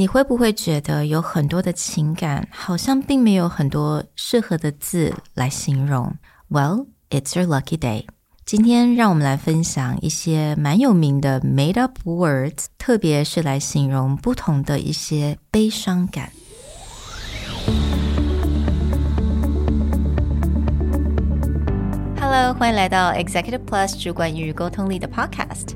你会不会觉得有很多的情感，好像并没有很多适合的字来形容？Well, it's your lucky day. 今天让我们来分享一些蛮有名的 made up words，特别是来形容不同的一些悲伤感。Hello，欢迎来到 Executive Plus 主管与沟通力的 Podcast。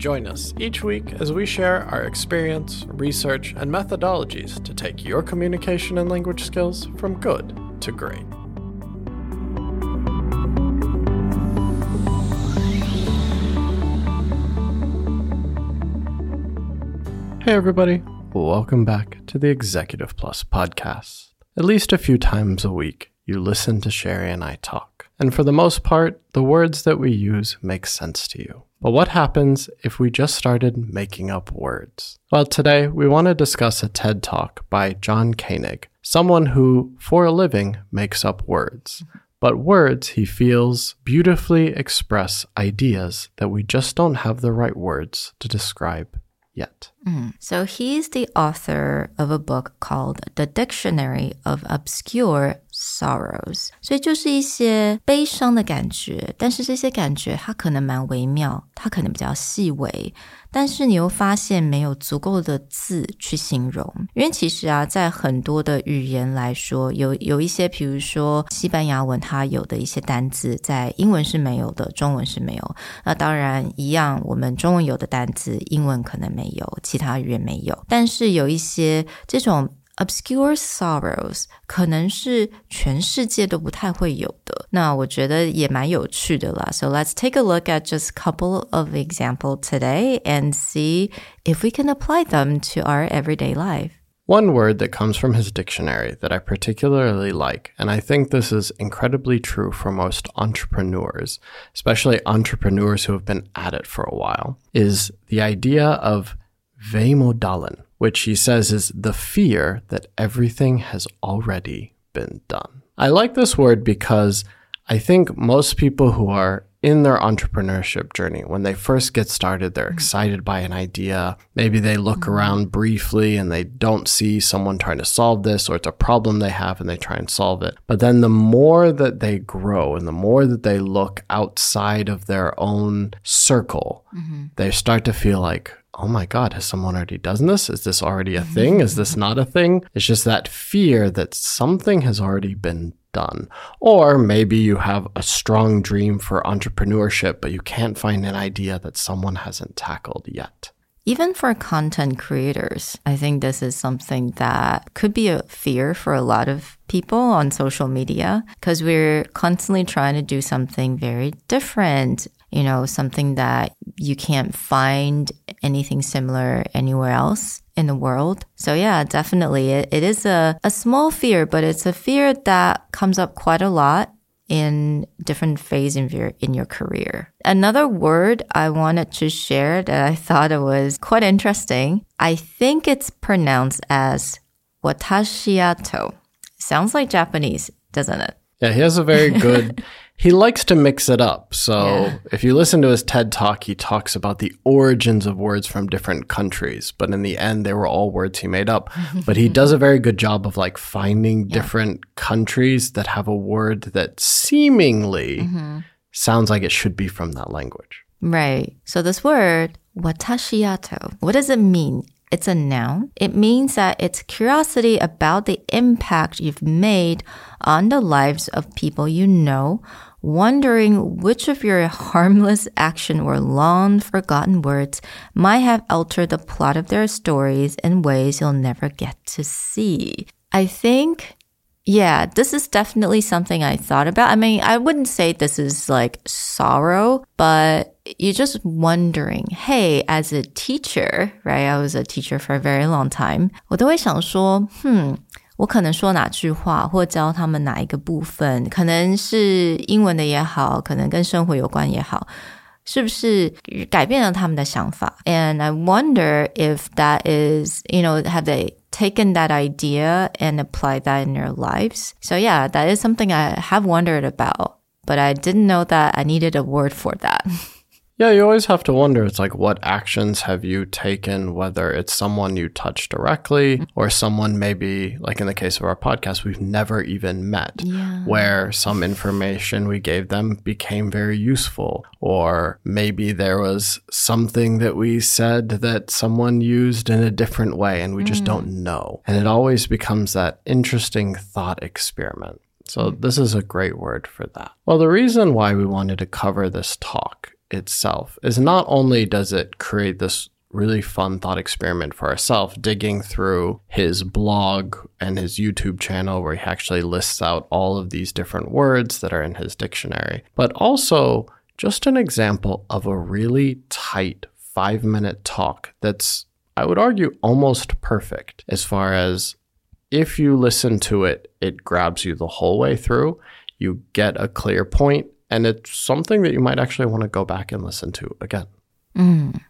Join us each week as we share our experience, research, and methodologies to take your communication and language skills from good to great. Hey, everybody. Welcome back to the Executive Plus podcast. At least a few times a week, you listen to Sherry and I talk. And for the most part, the words that we use make sense to you. But what happens if we just started making up words? Well, today we want to discuss a TED Talk by John Koenig, someone who, for a living, makes up words. But words, he feels, beautifully express ideas that we just don't have the right words to describe yet. Mm. So he's the author of a book called The Dictionary of Obscure sorrows，所以就是一些悲伤的感觉，但是这些感觉它可能蛮微妙，它可能比较细微，但是你又发现没有足够的字去形容，因为其实啊，在很多的语言来说，有有一些，比如说西班牙文，它有的一些单字在英文是没有的，中文是没有。那当然一样，我们中文有的单字，英文可能没有，其他语言没有，但是有一些这种。obscure sorrows 可能是全世界都不太会有的。那我觉得也蛮有趣的啦。So let's take a look at just a couple of example today and see if we can apply them to our everyday life. One word that comes from his dictionary that I particularly like, and I think this is incredibly true for most entrepreneurs, especially entrepreneurs who have been at it for a while, is the idea of Veimodalen, which he says is the fear that everything has already been done. I like this word because I think most people who are in their entrepreneurship journey, when they first get started, they're mm-hmm. excited by an idea. Maybe they look mm-hmm. around briefly and they don't see someone trying to solve this, or it's a problem they have and they try and solve it. But then the more that they grow and the more that they look outside of their own circle, mm-hmm. they start to feel like, oh my God, has someone already done this? Is this already a thing? Is this not a thing? It's just that fear that something has already been done. Or maybe you have a strong dream for entrepreneurship, but you can't find an idea that someone hasn't tackled yet. Even for content creators, I think this is something that could be a fear for a lot of people on social media because we're constantly trying to do something very different you know, something that you can't find anything similar anywhere else in the world. So yeah, definitely it, it is a, a small fear, but it's a fear that comes up quite a lot in different phase in your in your career. Another word I wanted to share that I thought it was quite interesting. I think it's pronounced as watashiato. Sounds like Japanese, doesn't it? Yeah, he has a very good he likes to mix it up. So yeah. if you listen to his TED talk, he talks about the origins of words from different countries, but in the end, they were all words he made up. but he does a very good job of like finding yeah. different countries that have a word that seemingly mm-hmm. sounds like it should be from that language. Right. So this word, watashiato, what does it mean? It's a noun. It means that it's curiosity about the impact you've made on the lives of people you know wondering which of your harmless action or long forgotten words might have altered the plot of their stories in ways you'll never get to see. I think, yeah, this is definitely something I thought about. I mean, I wouldn't say this is like sorrow, but you're just wondering, hey, as a teacher, right? I was a teacher for a very long time. 我都会想说，hmm. 我可能说哪句话，或教他们哪一个部分，可能是英文的也好，可能跟生活有关也好，是不是改变了他们的想法？And I wonder if that is, you know, have they taken that idea and applied that in their lives? So yeah, that is something I have wondered about, but I didn't know that I needed a word for that. Yeah, you always have to wonder it's like, what actions have you taken, whether it's someone you touch directly or someone maybe, like in the case of our podcast, we've never even met, Yeah. where some information we gave them became very useful. Or maybe there was something that we said that someone used in a different way and we just mm. don't know. And it always becomes that interesting thought experiment. So, mm. this is a great word for that. Well, the reason why we wanted to cover this talk itself is not only does it create this really fun thought experiment for ourselves, digging through his blog and his YouTube channel where he actually lists out all of these different words that are in his dictionary, but also just an example of a really tight five minute talk that's, I would argue, almost perfect as far as if you listen to it, it grabs you the whole way through. You get a clear point, and it's something that you might actually want to go back and listen to again. Mm.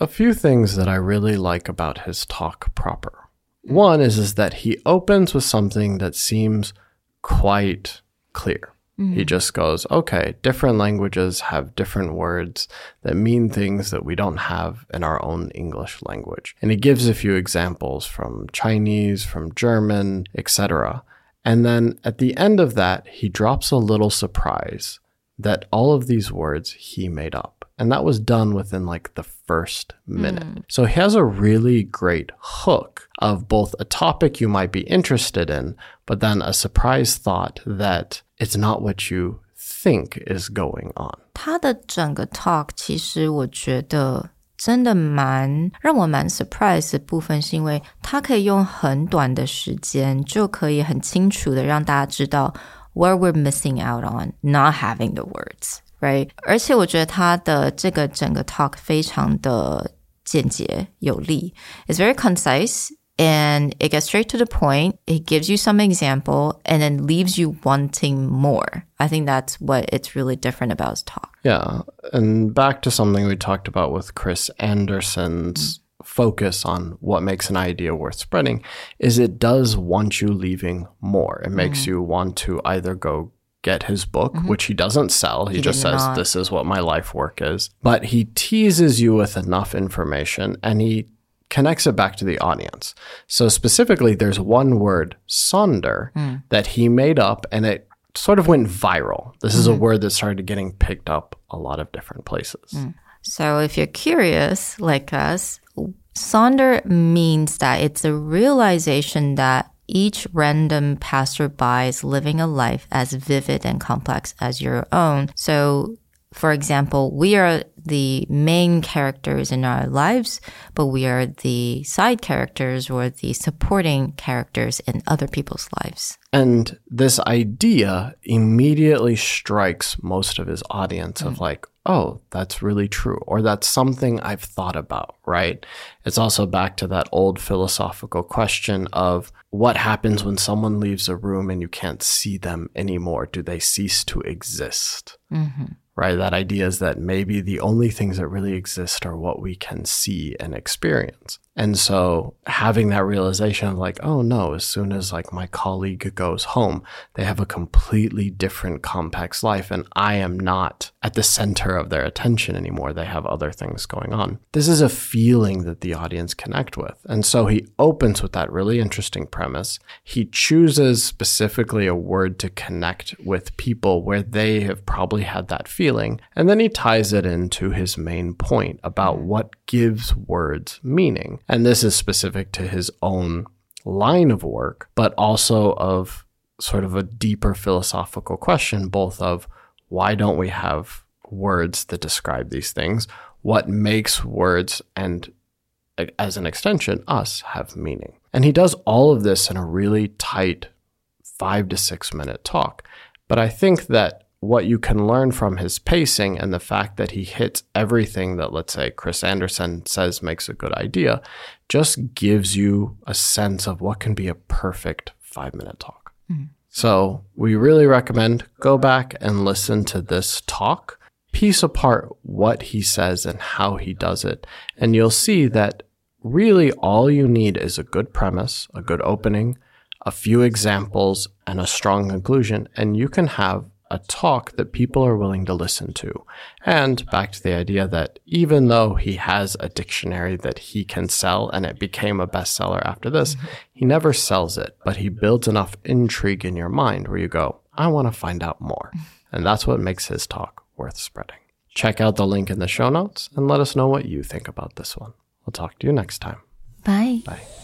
A few things that I really like about his talk proper. One is, is that he opens with something that seems quite clear. He mm. just goes, okay, different languages have different words that mean things that we don't have in our own English language. And he gives a few examples from Chinese, from German, etc. And then at the end of that, he drops a little surprise that all of these words he made up. And that was done within like the first minute. So he has a really great hook of both a topic you might be interested in, but then a surprise thought that it's not what you think is going on. 他的整个 talk 其实我觉得 真的蛮让我蛮 surprise 的部分，是因为它可以用很短的时间就可以很清楚的让大家知道 where we're missing out on not having the words。right？而且我觉得他的这个整个 talk 非常的简洁有力，is very concise and it gets straight to the point. It gives you some example and then leaves you wanting more. I think that's what it's really different about his talk. Yeah. And back to something we talked about with Chris Anderson's mm-hmm. focus on what makes an idea worth spreading is it does want you leaving more. It makes mm-hmm. you want to either go get his book, mm-hmm. which he doesn't sell. He, He just says, not. This is what my life work is. But he teases you with enough information and he connects it back to the audience. So specifically, there's one word, sonder, hmm. that he made up and it sort of went viral. This is a hmm. word that started getting picked up a lot of different places. Hmm. So if you're curious, like us, sonder means that it's a realization that each random passerby is living a life as vivid and complex as your own. So, for example, we are the main characters in our lives, but we are the side characters or the supporting characters in other people's lives. And this idea immediately strikes most of his audience of mm. like, oh, that's really true, or that's something I've thought about, right? It's also back to that old philosophical question of what happens when someone leaves a room and you can't see them anymore? Do they cease to exist? Mm-hmm. Right? That idea is that maybe the only things that really exist are what we can see and experience. And so having that realization of like, oh no, as soon as like my colleague goes home, they have a completely different complex life and I am not at the center of their attention anymore. They have other things going on. This is a feeling that the audience connect with. And so he opens with that really interesting premise. He chooses specifically a word to connect with people where they have probably had that feeling. And then he ties it into his main point about what gives words meaning. And this is specific to his own line of work, but also of sort of a deeper philosophical question, both of why don't we have words that describe these things? What makes words and as an extension, us have meaning. And he does all of this in a really tight five to six minute talk. But I think that what you can learn from his pacing and the fact that he hits everything that, let's say, Chris Anderson says makes a good idea, just gives you a sense of what can be a perfect five minute talk. Mm. So we really recommend go back and listen to this talk, piece apart what he says and how he does it, and you'll see that really all you need is a good premise, a good opening, a few examples, and a strong conclusion, and you can have a talk that people are willing to listen to. And back to the idea that even though he has a dictionary that he can sell and it became a bestseller after this, he never sells it, but he builds enough intrigue in your mind where you go, I want to find out more. And that's what makes his talk worth spreading. Check out the link in the show notes and let us know what you think about this one. We'll talk to you next time. Bye. Bye.